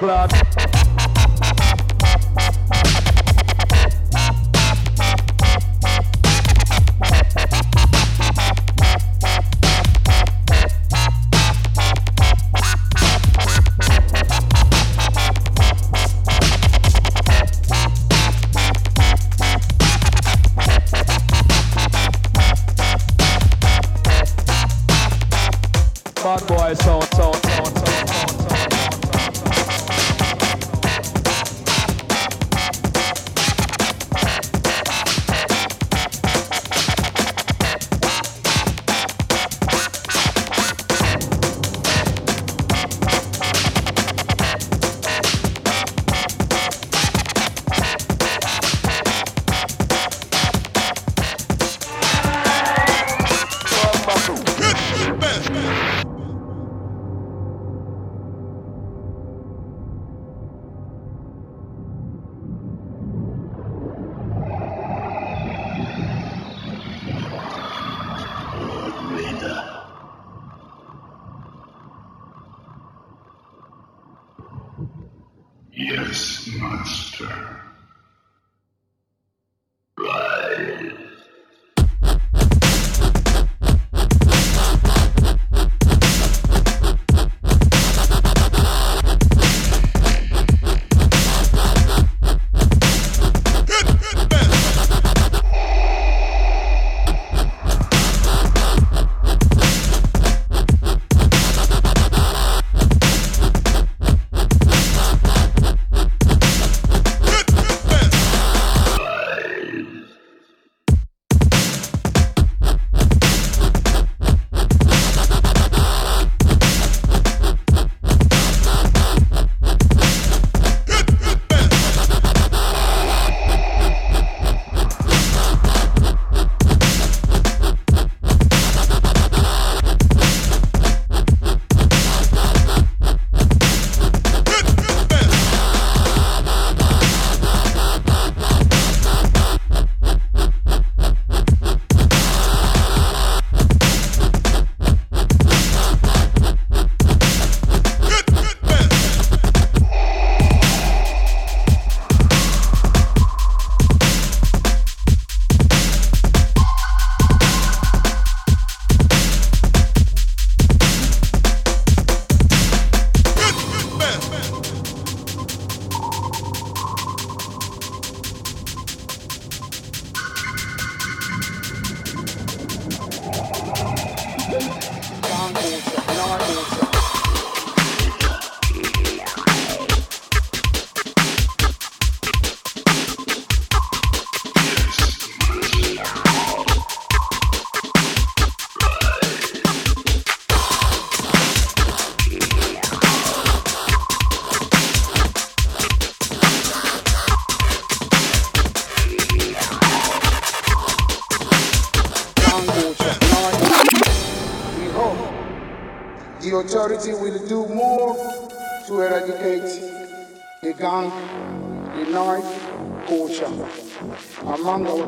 Bumba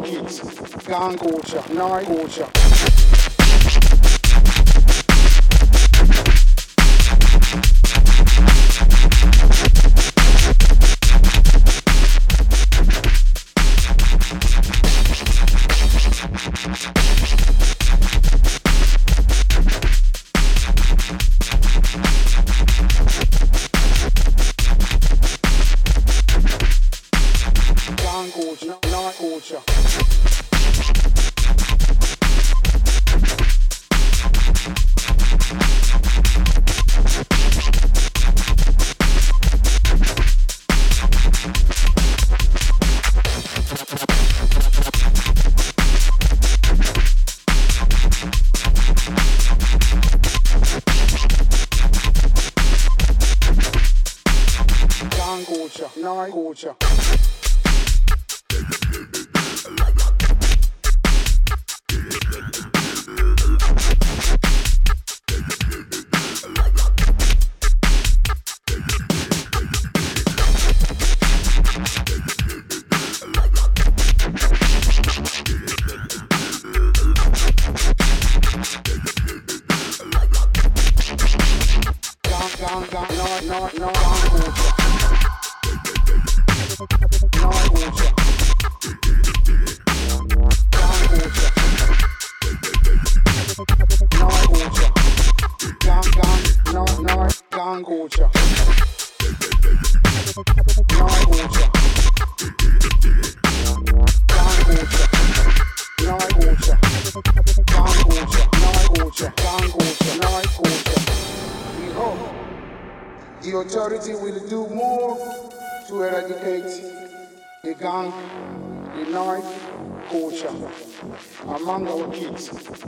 Gang culture, knife culture.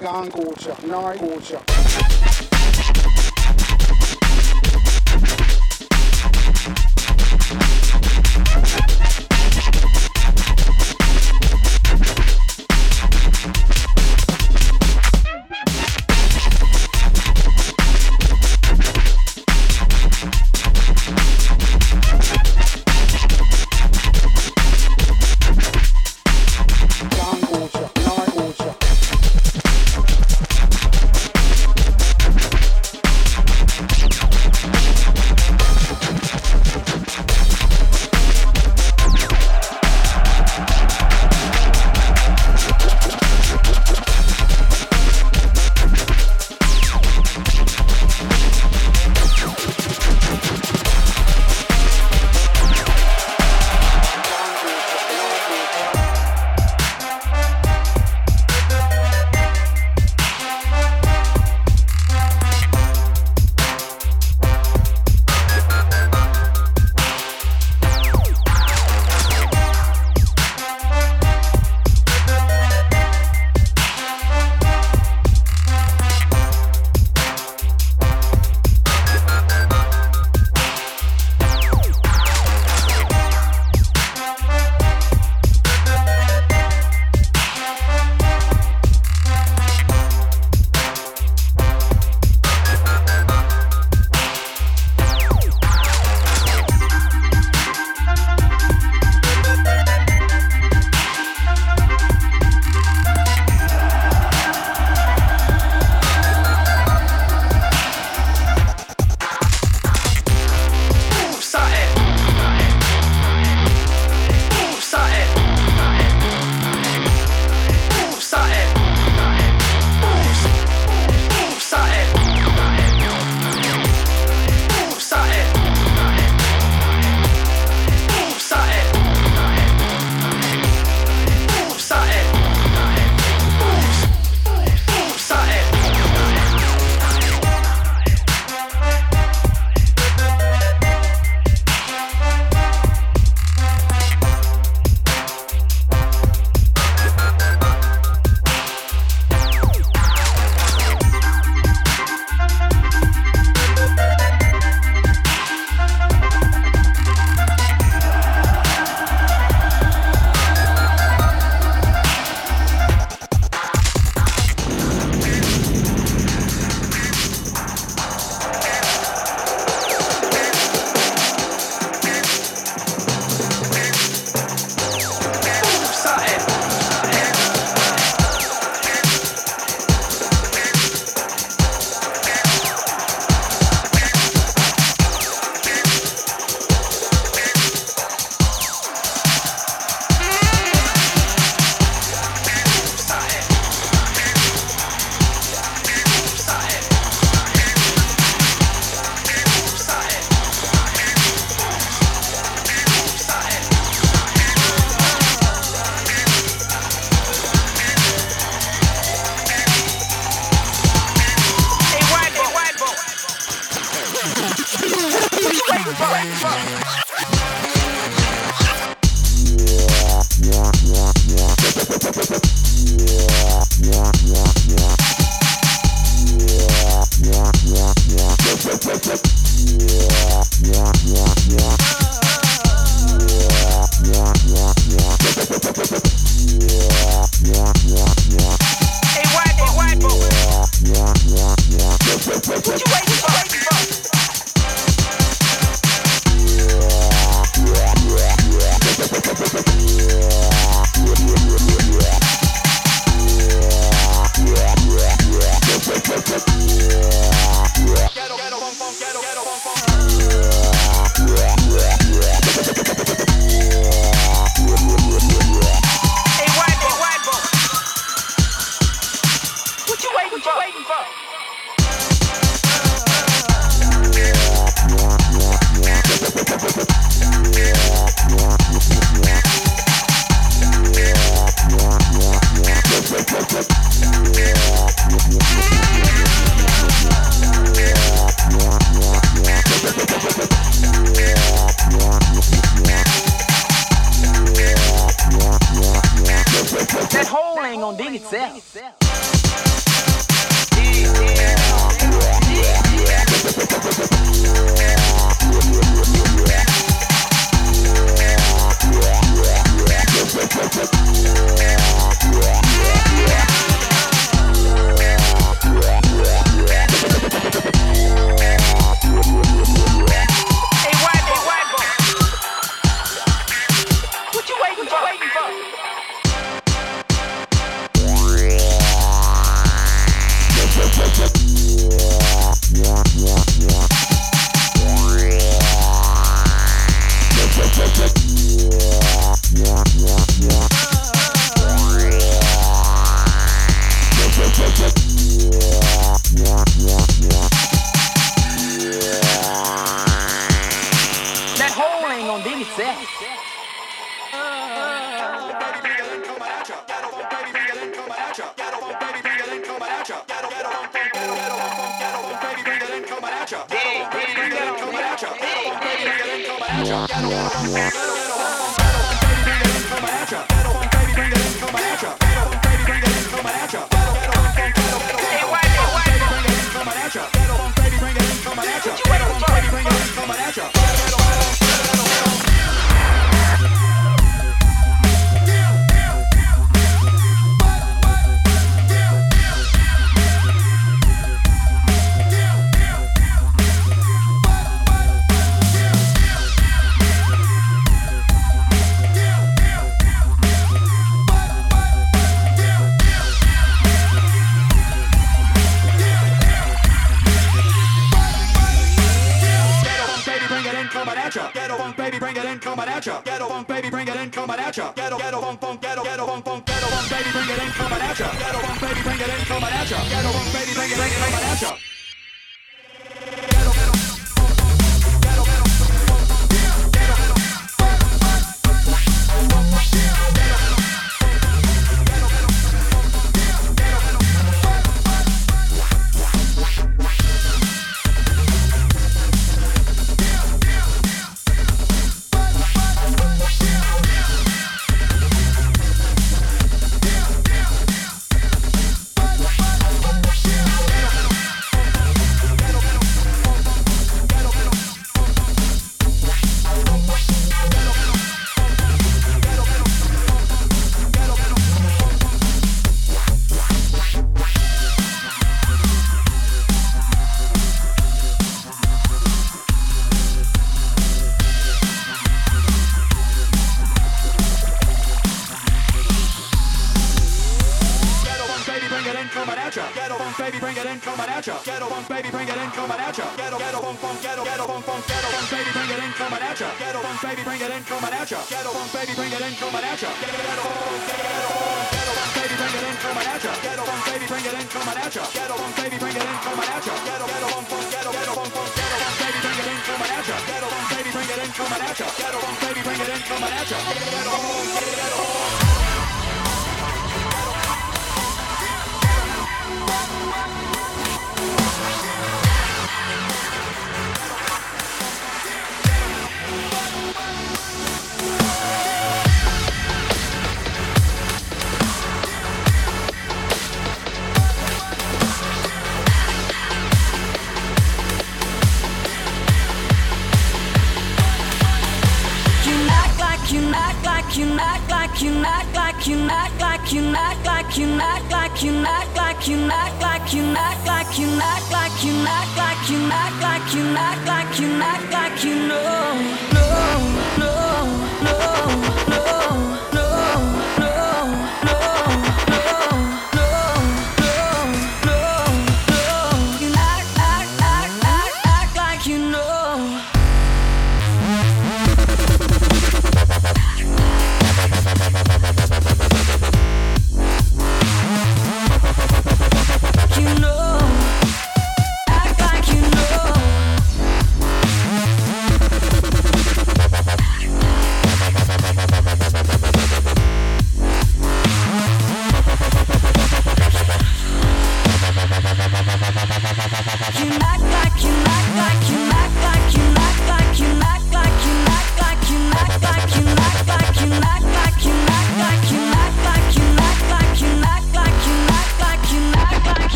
Gang culture, night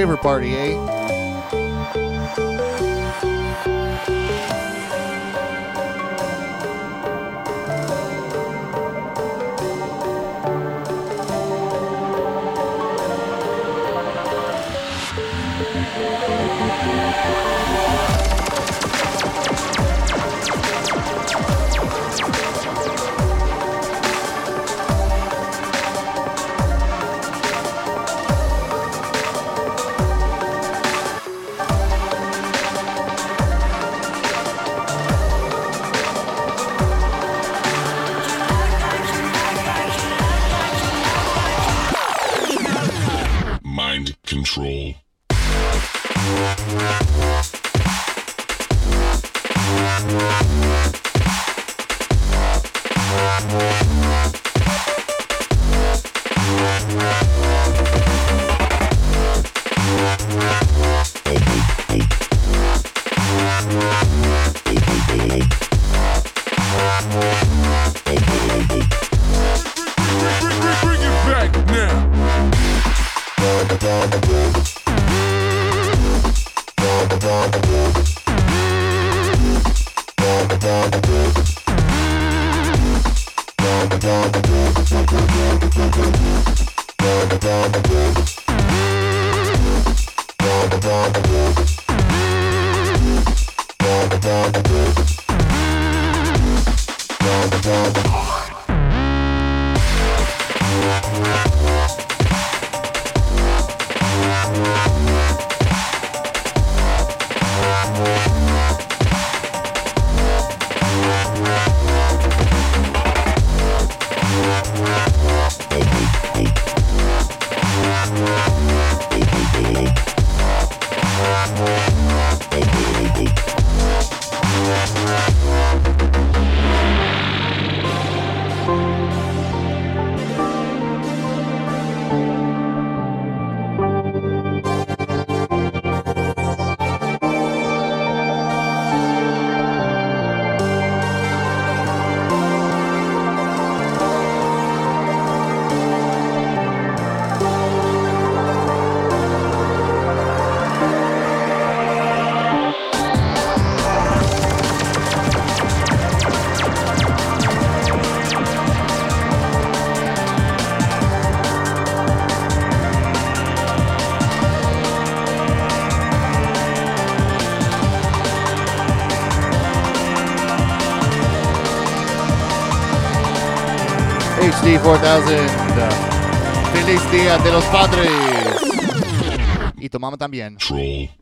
raver party, eh? 2000. Eh. Feliz Día de los Padres. Y tomamos también. Troll.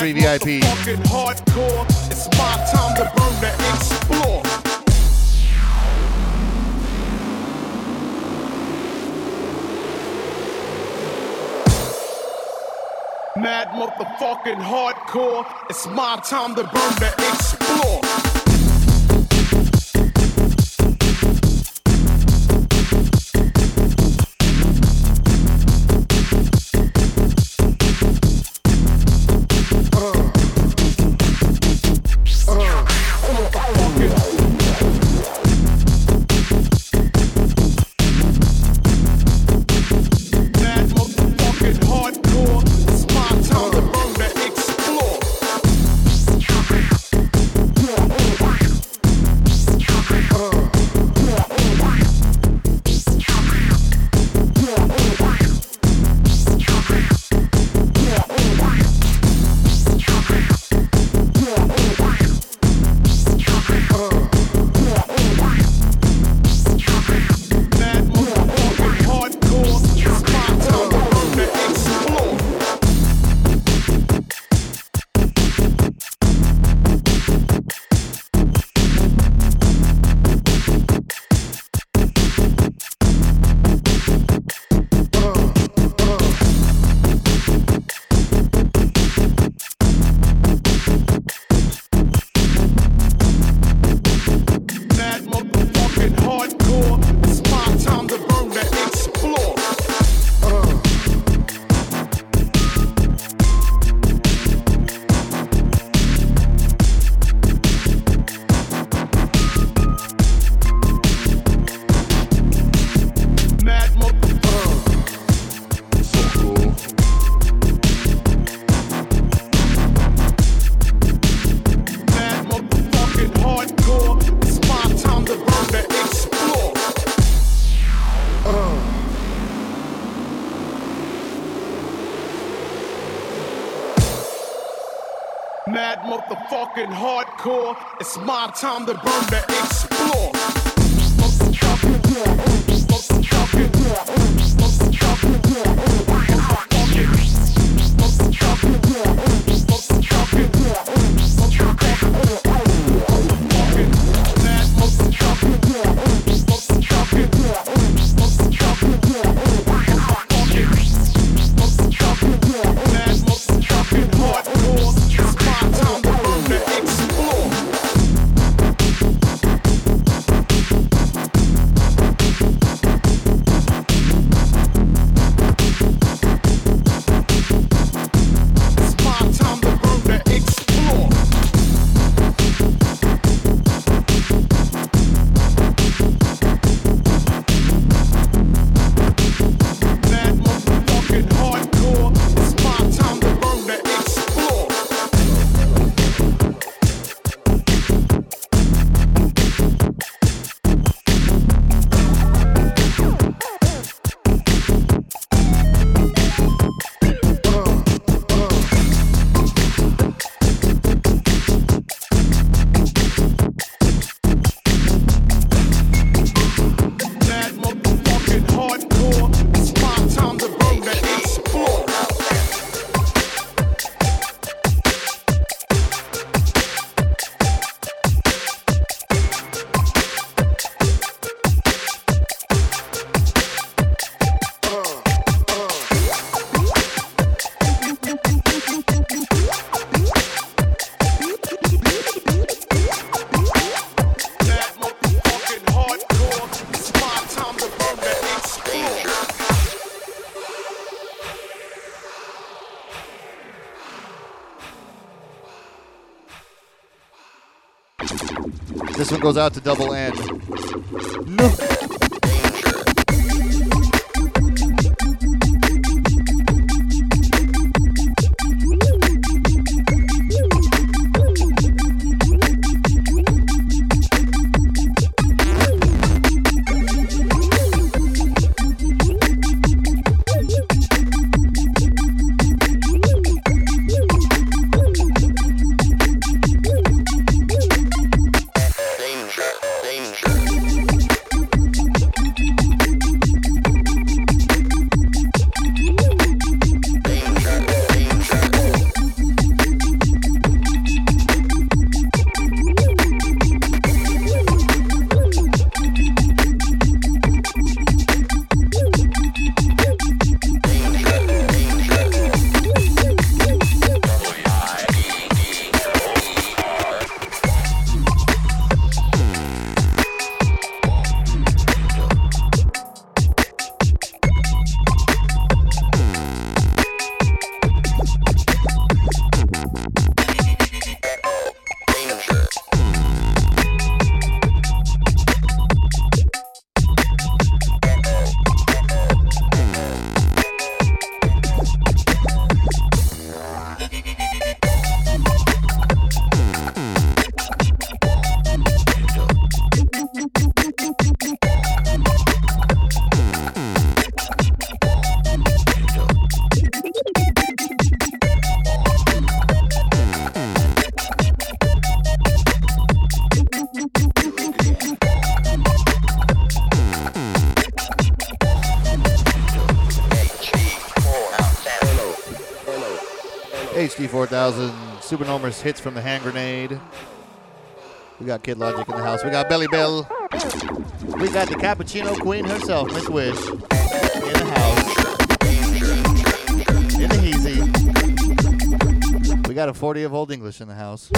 VIP. It's my time to burn explore. Mad motherfucking hardcore. It's my time to burn the explore. mad motherfucking hardcore. It's my time to burn the explore. Goes out to Double N. 4000 Supernomers hits from the hand grenade. We got Kid Logic in the house. We got Belly Bell. We got the Cappuccino Queen herself, Miss Wish, in the house. In the Heezy. We got a 40 of Old English in the house.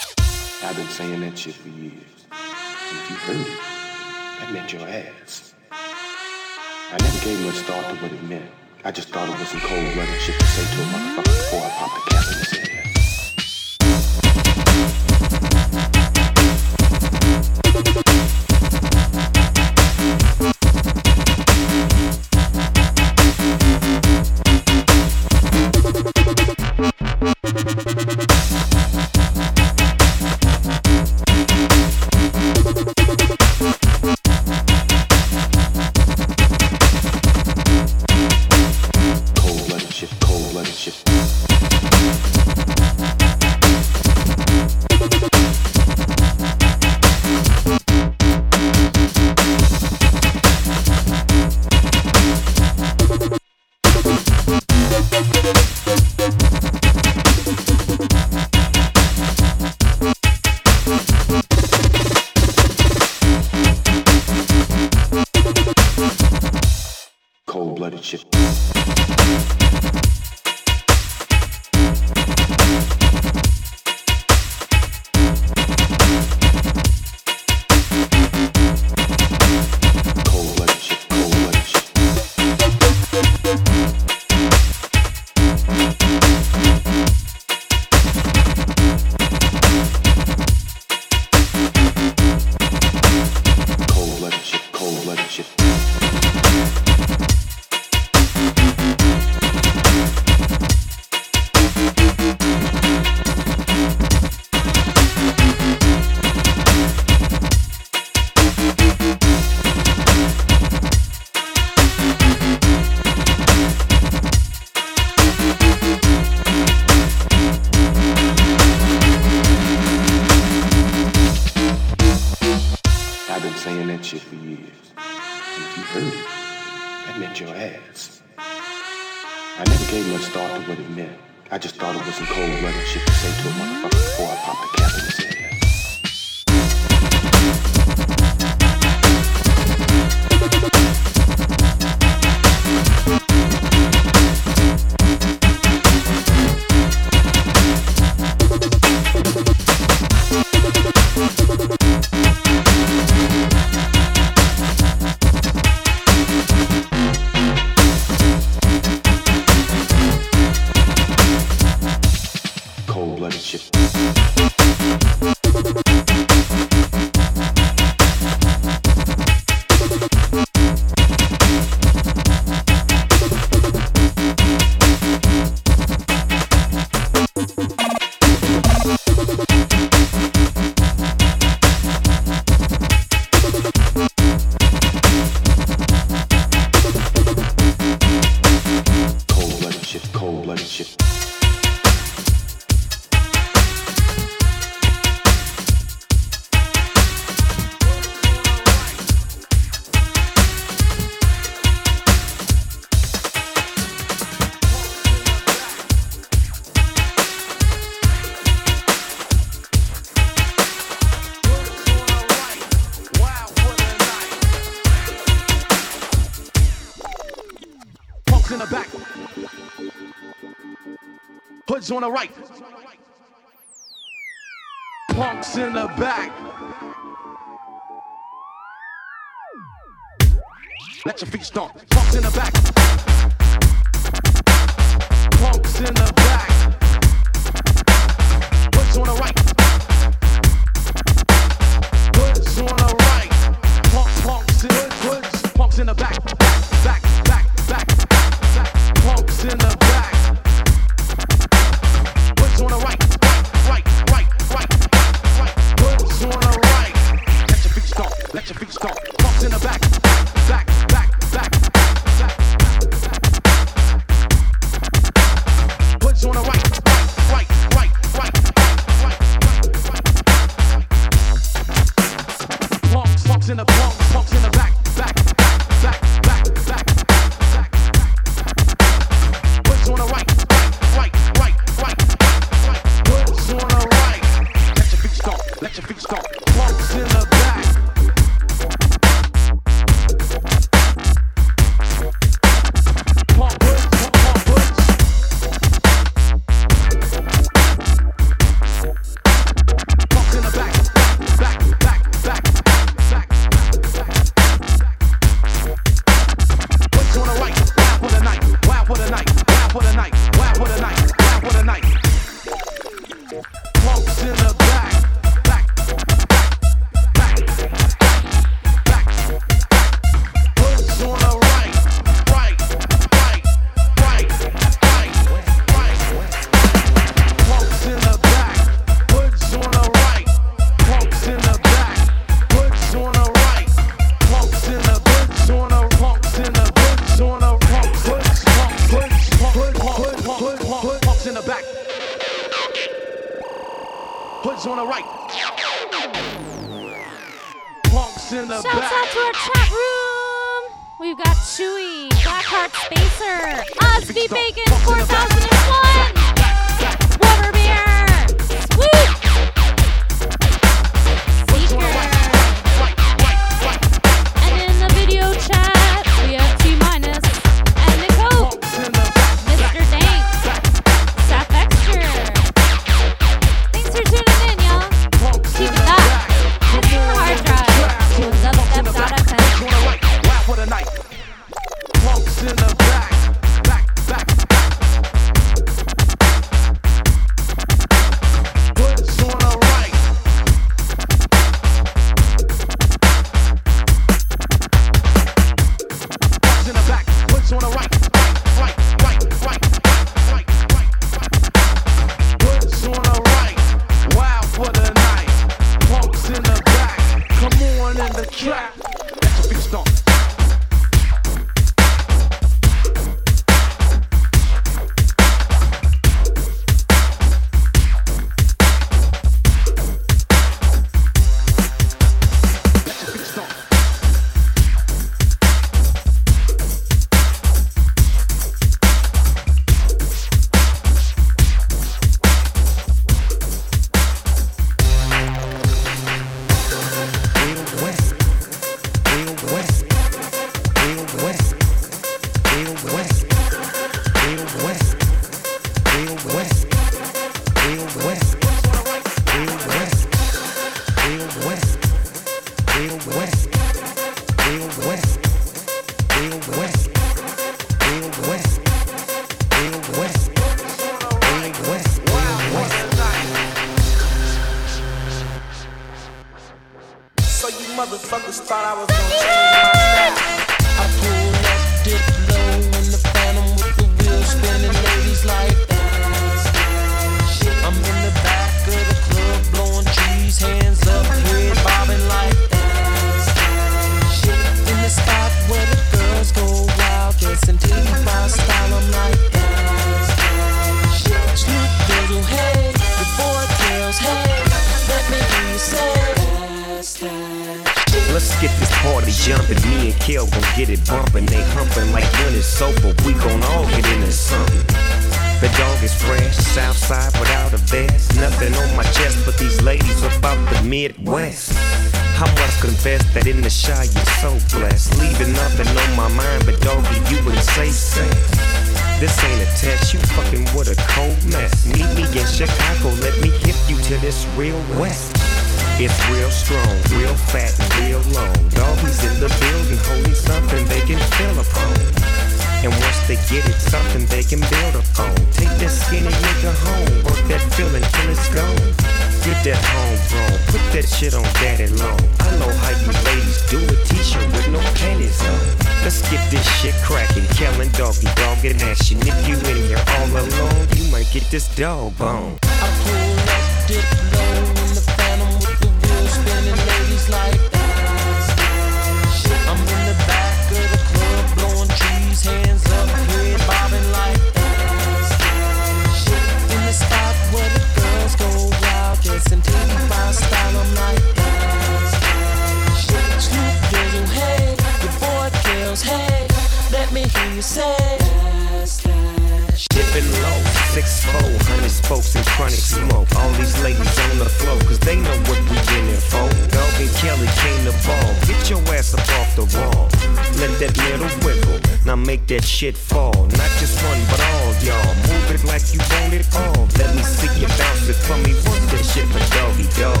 Make that shit fall. Not just one, but all y'all. Move it like you want it all. Let me see you bounce it for me. Work that shit for doggy dog.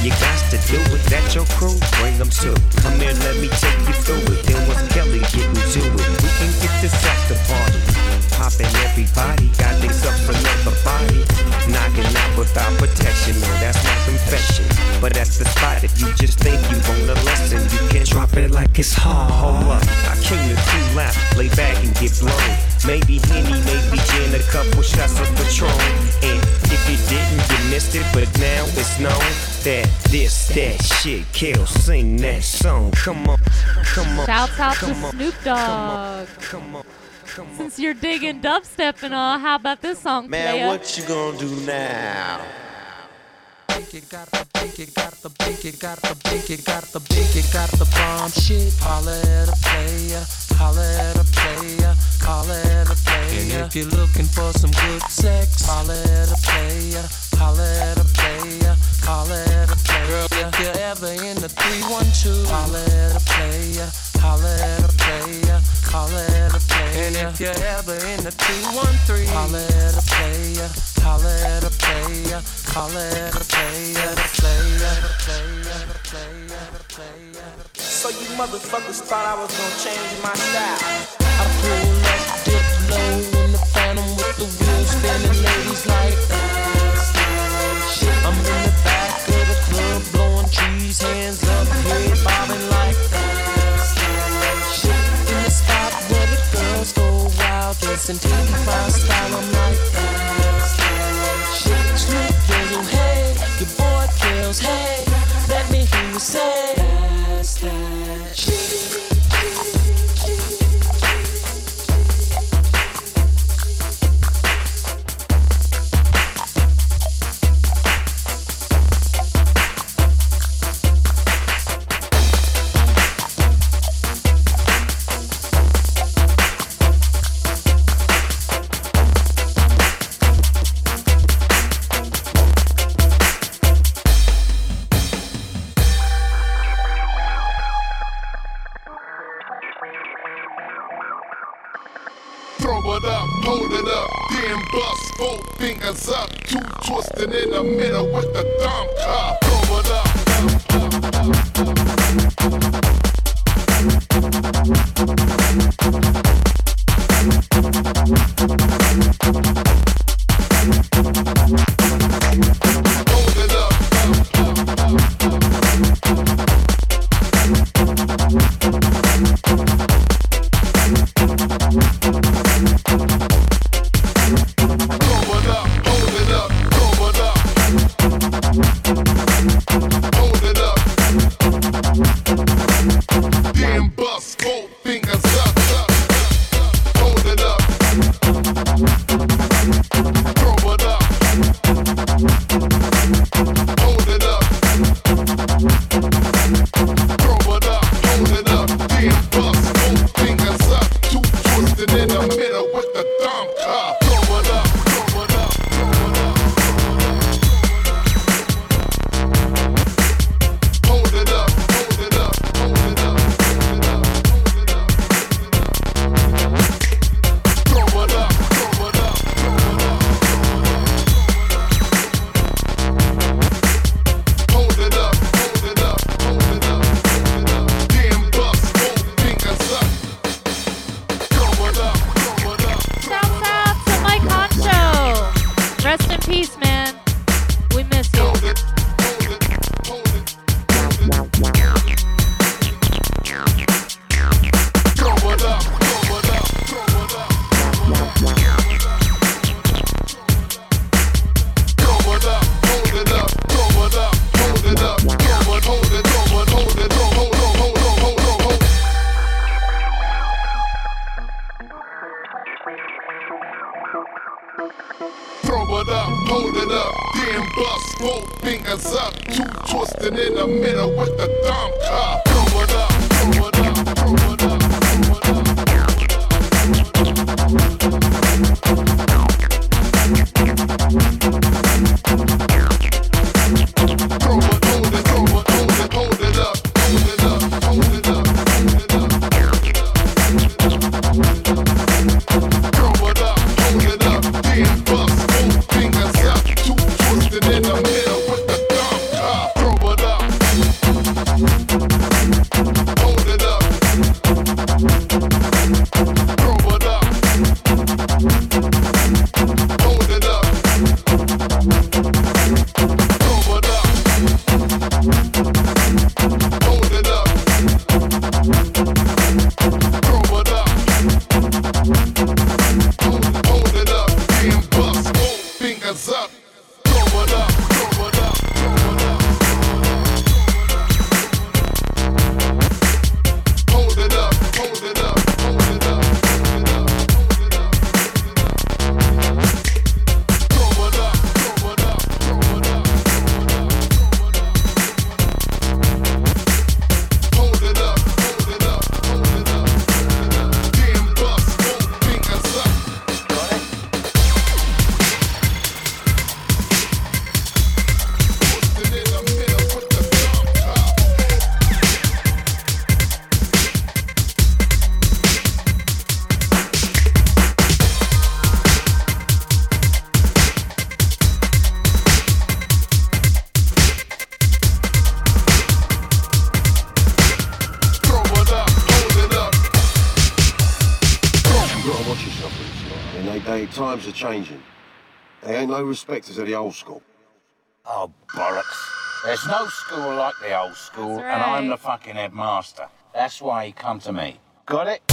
You got to do it, that your crew, bring them too. Come here, let me take you through it. Then once Kelly getting to it, we can get this after party. Popping everybody, out without protection, no, that's my confession. But at the spot, if you just think you want a lesson, you can drop it like it's hard. Hold up, I came to cool out, lay back and get blown. Maybe Henny, maybe gin, a couple shots of Patron. And if you didn't, you missed it, but now it's known that this, that shit kills. Sing that song, come on, come on. Shouts out to come on, Snoop come on, Dogg. Come on, come on. Since you're digging dubstep and all, how about this song, Man, playa? what you gonna do now? Big it, got the big it, got the big it, got the big it, got the big it, got the bomb shit. Holla at a player, holla at a player, holla at a player. And if you're looking for some good sex, holla at a player, holla it a player, holla at a player. If you're ever in the 312, holla at a player, holla at a player, call it a player. And if you're ever in the 213, holla at a player, call it a player, holla at a player, a player, a player, a player, a player. So you motherfuckers thought I was gonna change my style. I pull up, dip low in the phantom with the wheels spinning, ladies like Shit, I'm in the back of the club blowing hands up, head bobbing like Shit, in the spot where the girls go wild, style, I'm like Shit, your boy kills, hey, let me hear you say That's that two twisting in the middle with the thumb cup. Rest in peace, man. inspectors of the old school. Oh, bollocks. There's no school like the old school, right. and I'm the fucking headmaster. That's why he come to me. Got it?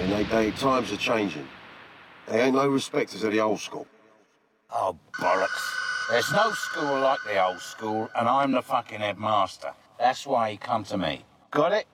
And they, they times are changing. They ain't no respecters of the old school. Oh, bollocks. There's no school like the old school, and I'm the fucking headmaster. That's why he come to me. Got it?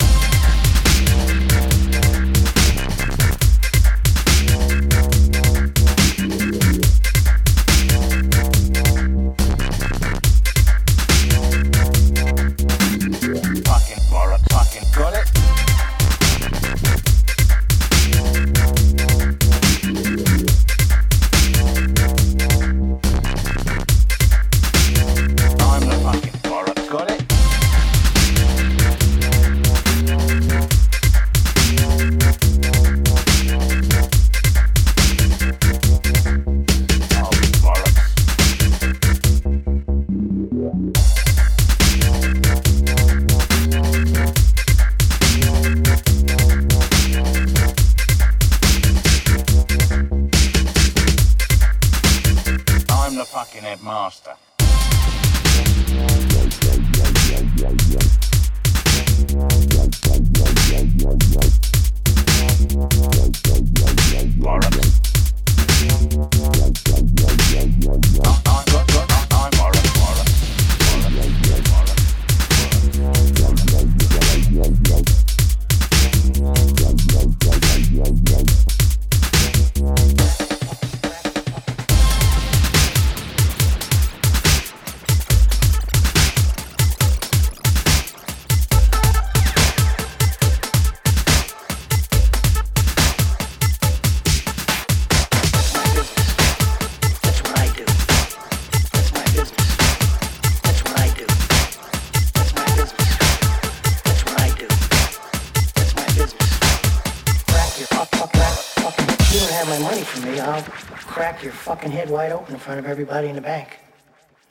front of everybody in the bank.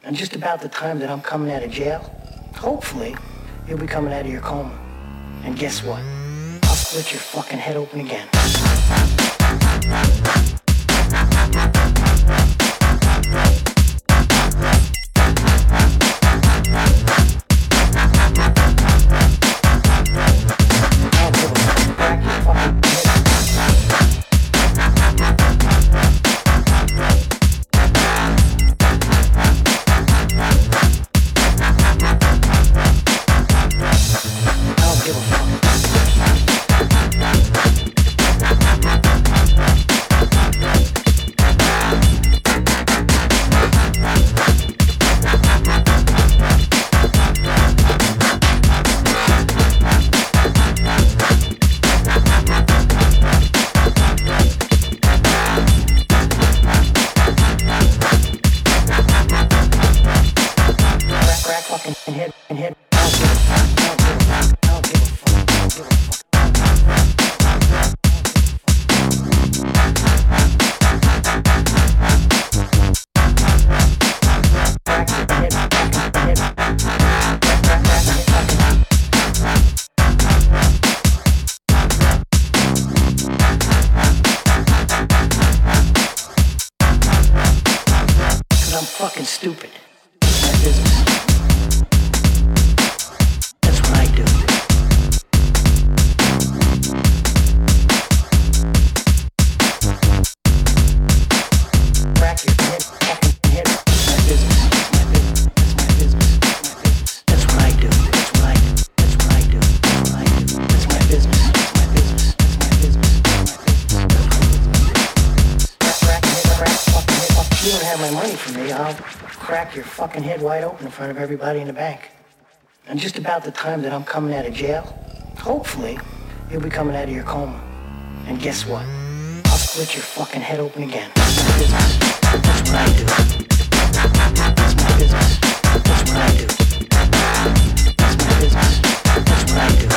And just about the time that I'm coming out of jail, hopefully, you'll be coming out of your coma. And guess what? I'll split your fucking head open again. front of everybody in the bank. And just about the time that I'm coming out of jail, hopefully, you'll be coming out of your coma. And guess what? I'll split your fucking head open again. That's what I do. That's my business. That's what I do. That's my business. That's what I do.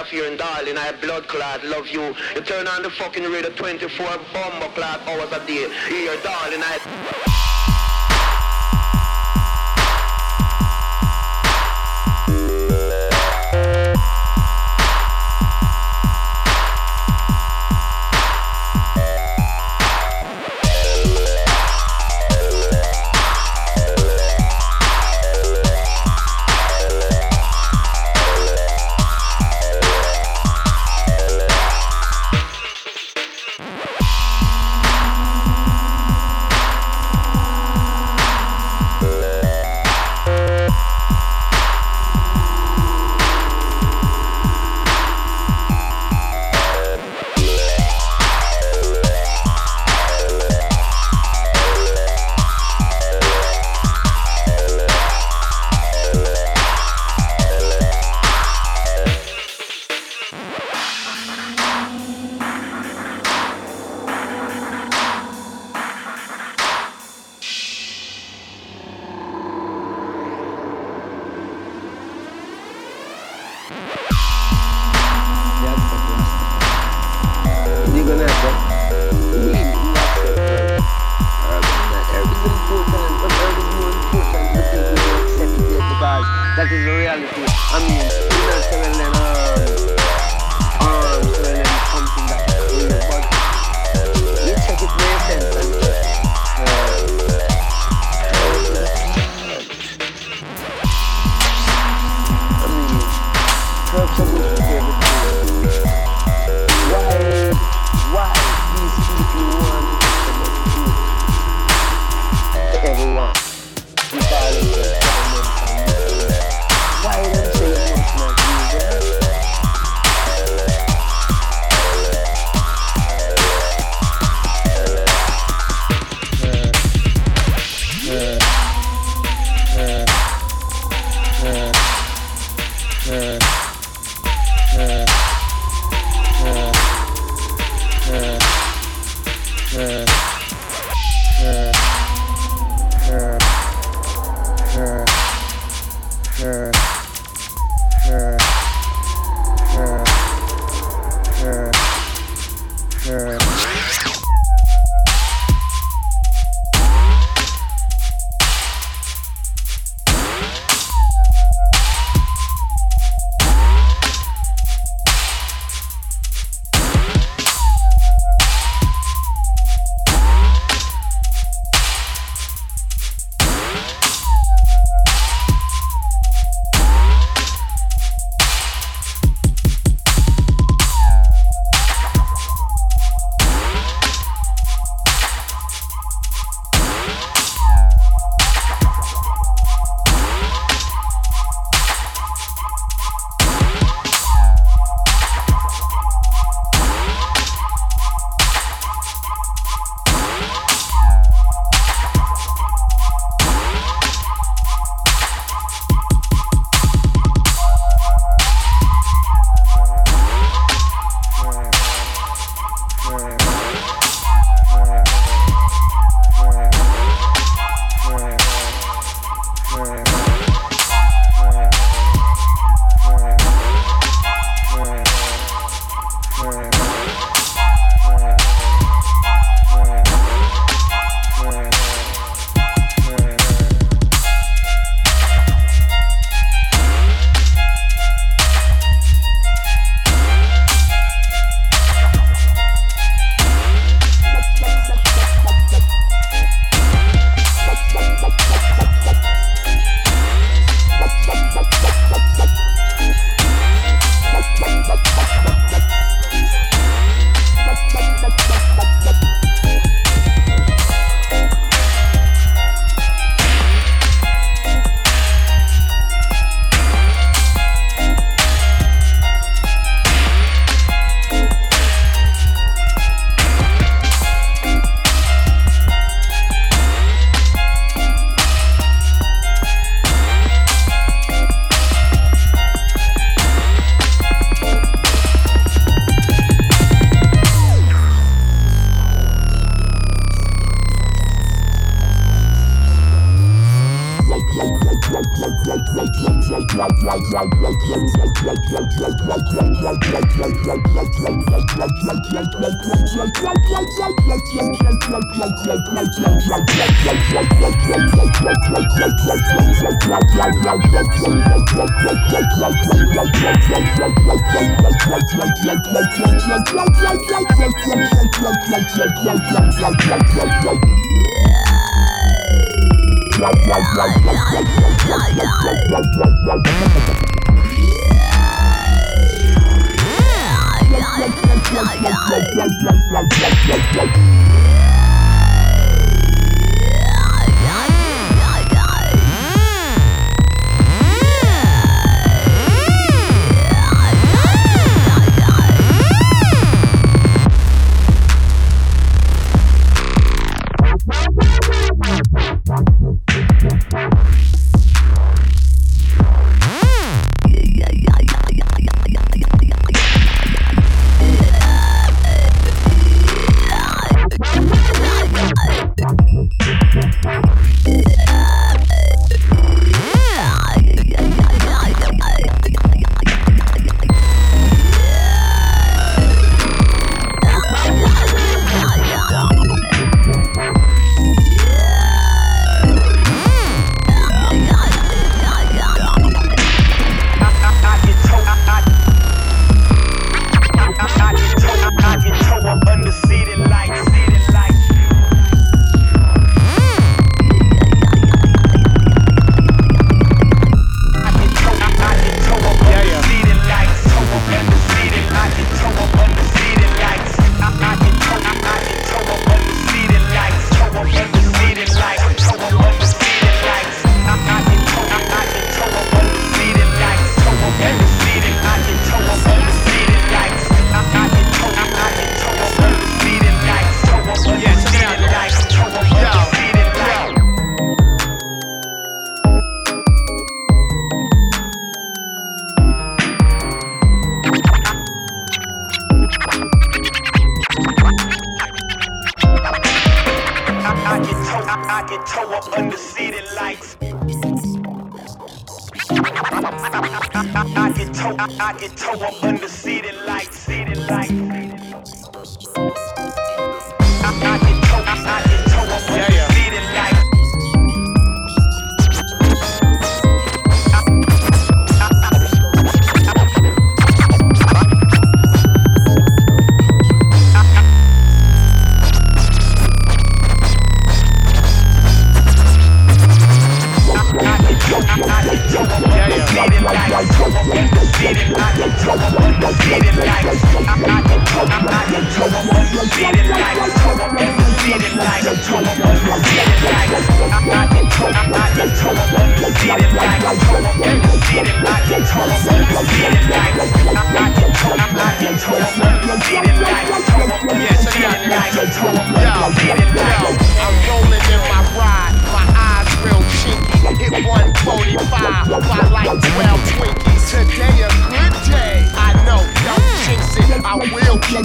of here in Darling, I have blood clot, love you. You turn on the fucking radio 24 bomber clot hours a day. Here, darling, I...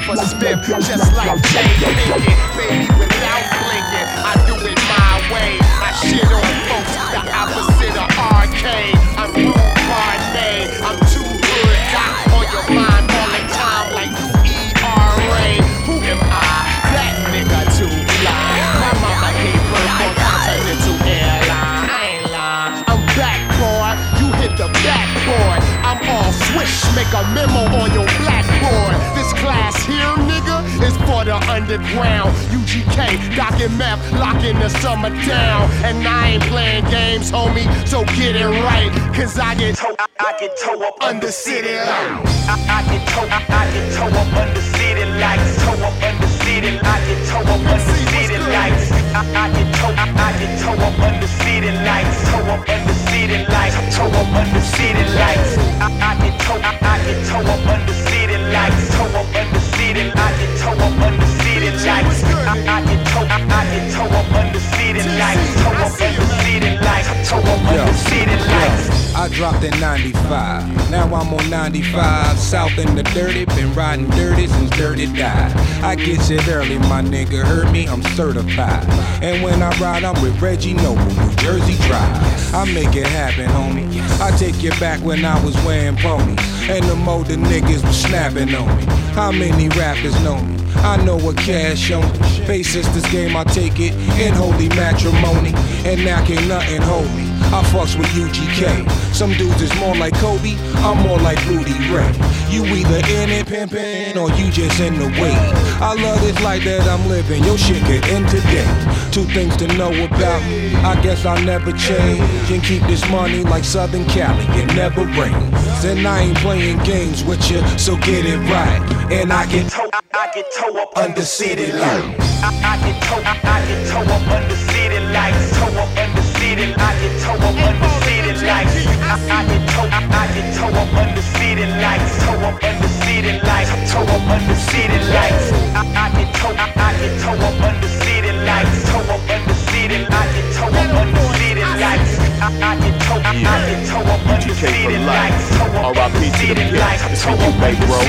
a just like Jay Cause I get toe, I, I get toe up under city lights. I, I get toe, I, I get toe up under city lights, toe up under city, I get toe up under city lights. I, I get toe, I, I get toe up under city lights, toe up under city lights, toe up under city lights. I, I get toe, I, I get toe up under city lights, toe up under city, I get toe up under city lights. I, I get toe, I, I get toe up under city lights, toe up under city lights, toe up under city lights. I dropped in 95. Now I'm on 95. South in the dirty. Been riding dirty since dirty died. I get it early, my nigga. Heard me? I'm certified. And when I ride, I'm with Reggie Noble, New Jersey Drive. I make it happen, homie. I take you back when I was wearing ponies. And the older niggas was snapping on me. How many rappers know me? I know what cash on me. Face sisters game, I take it in holy matrimony. And now can't nothing hold me. I fucks with UGK. Some dudes is more like Kobe, I'm more like Rudy Ray. You either in it pimpin' or you just in the way. I love this life that I'm living, your shit could end today. Two things to know about me, I guess I'll never change. And keep this money like Southern Cali, it never rains. And I ain't playing games with you, so get it right. And I get toe, I get toe up under city lights. I, I get toe, I, I get toe up under I get toe up under city lights. I, I get toe, I, I get toe up under city lights. Toe up under city lights. Toe up under city lights. I, I get toe, I, I get toe up under city lights. Toe up under city, I get toe up under lights. Toe up under R.I.P. to the pimps. It's for you, under bro.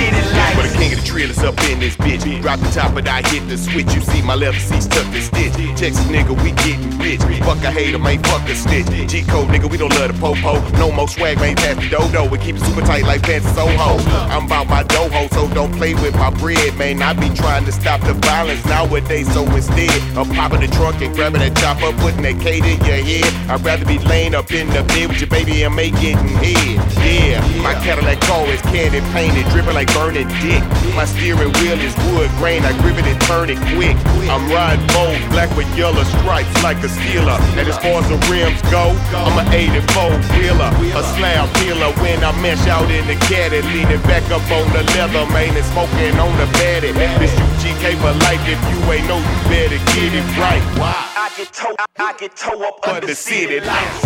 For the king of the trailers up in this bitch. Drop the top and I hit the switch. You see my leather seats tucked and stitch. Texas nigga, we getting rich. Fuck a hater, man, fuck a snitch. G code nigga, we don't love the popo. No more swag, man, pass the dodo. We keep it super tight like pants Soho. I'm about my doho, so don't play with my bread, man. I be trying to stop the violence nowadays, so instead of popping the trunk and grabbing that chopper, putting that K in your head, I'd rather be laying up in the bed with your baby and make getting head. Yeah, my Cadillac car is candy painted, dripping like burning dick. My steering wheel is wood grain, I grip it and turn it quick. I'm riding bold, black with yellow stripes like a Steeler. And as far as the rims go, I'm an 84 wheeler, a slab peeler when I mesh out in the caddy, leaning back up on the leather, man, and smoking on the batty. This UGK for life, if you ain't know, you better get it right. Why? I get toe, I, I get toe up Under the city city lights.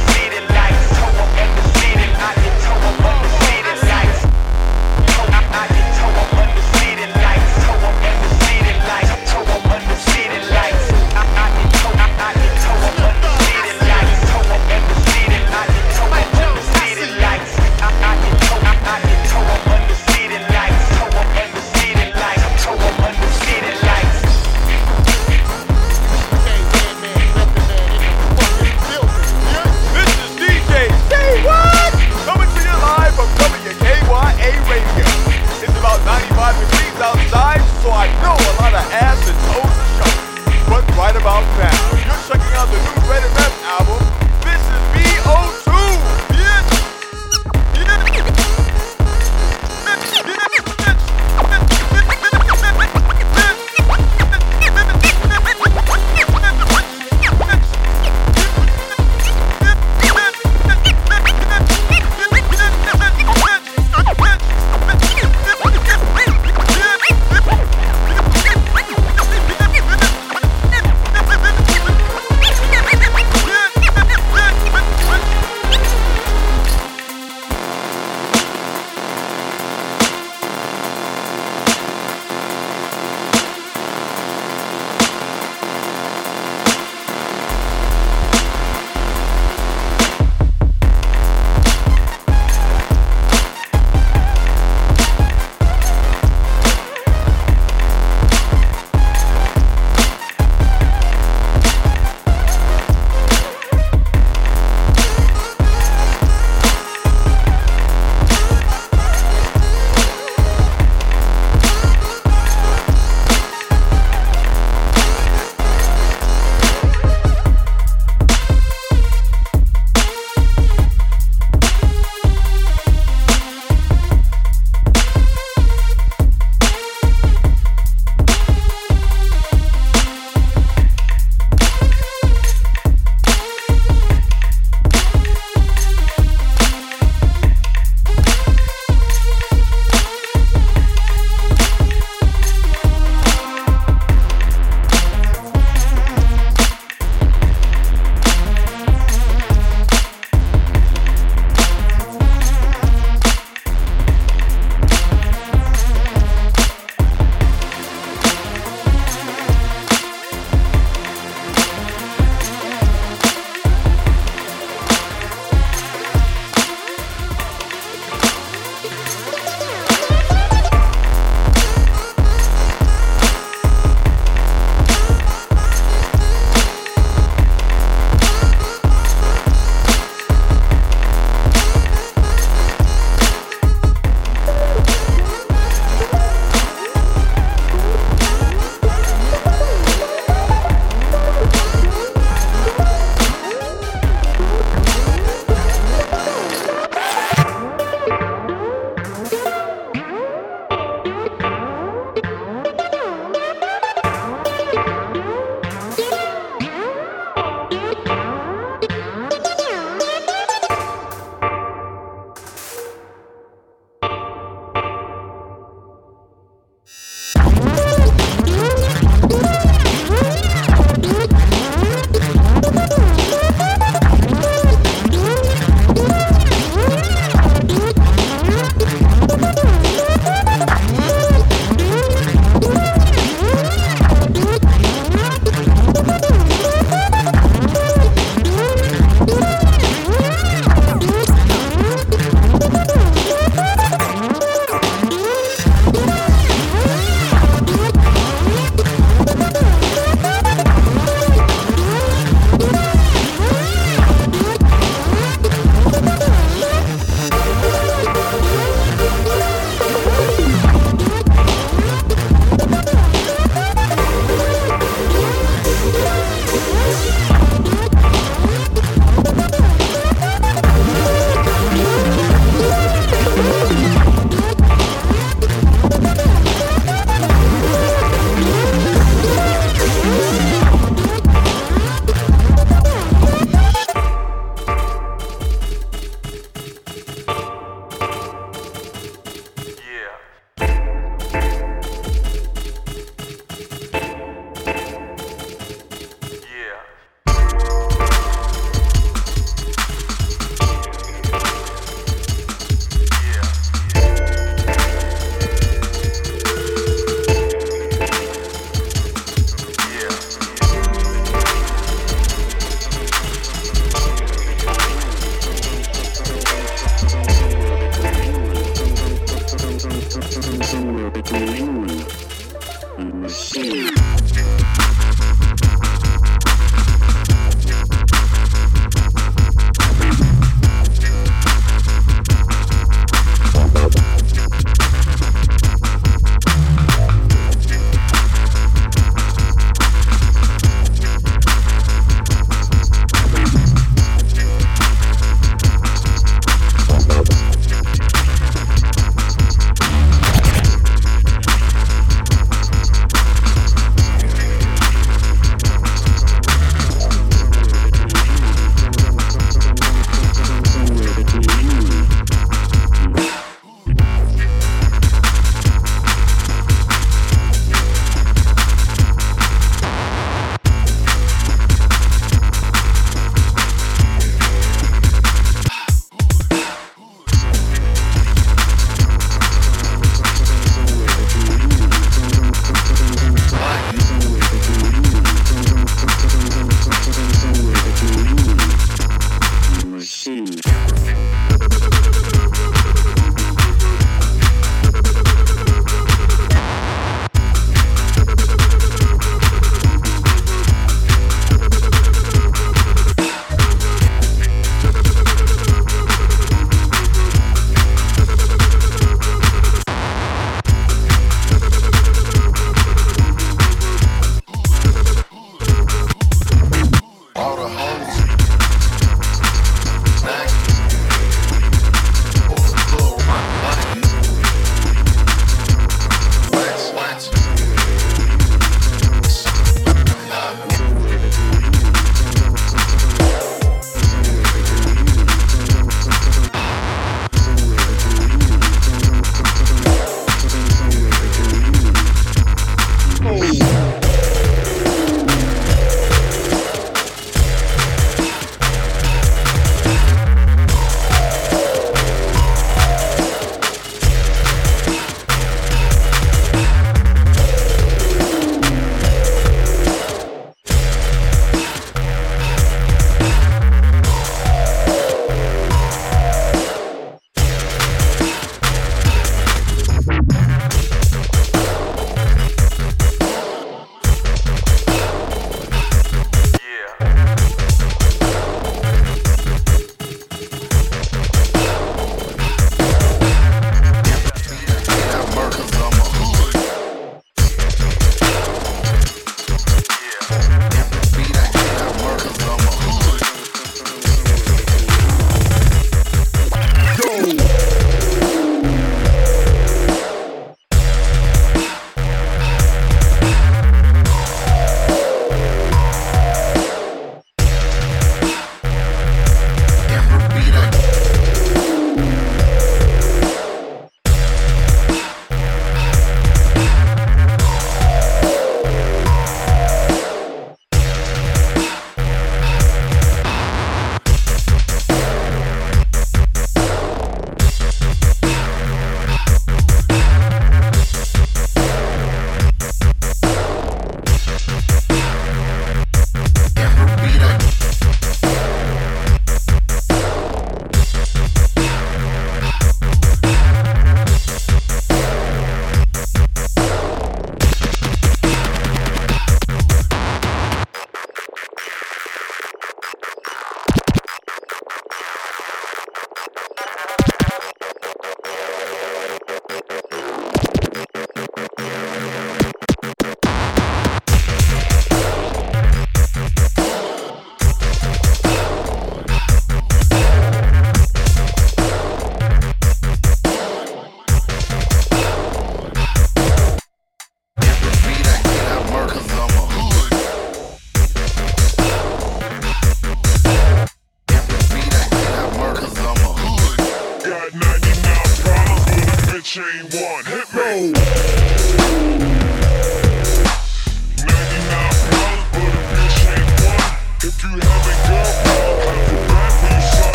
Check out, the new Reddit rap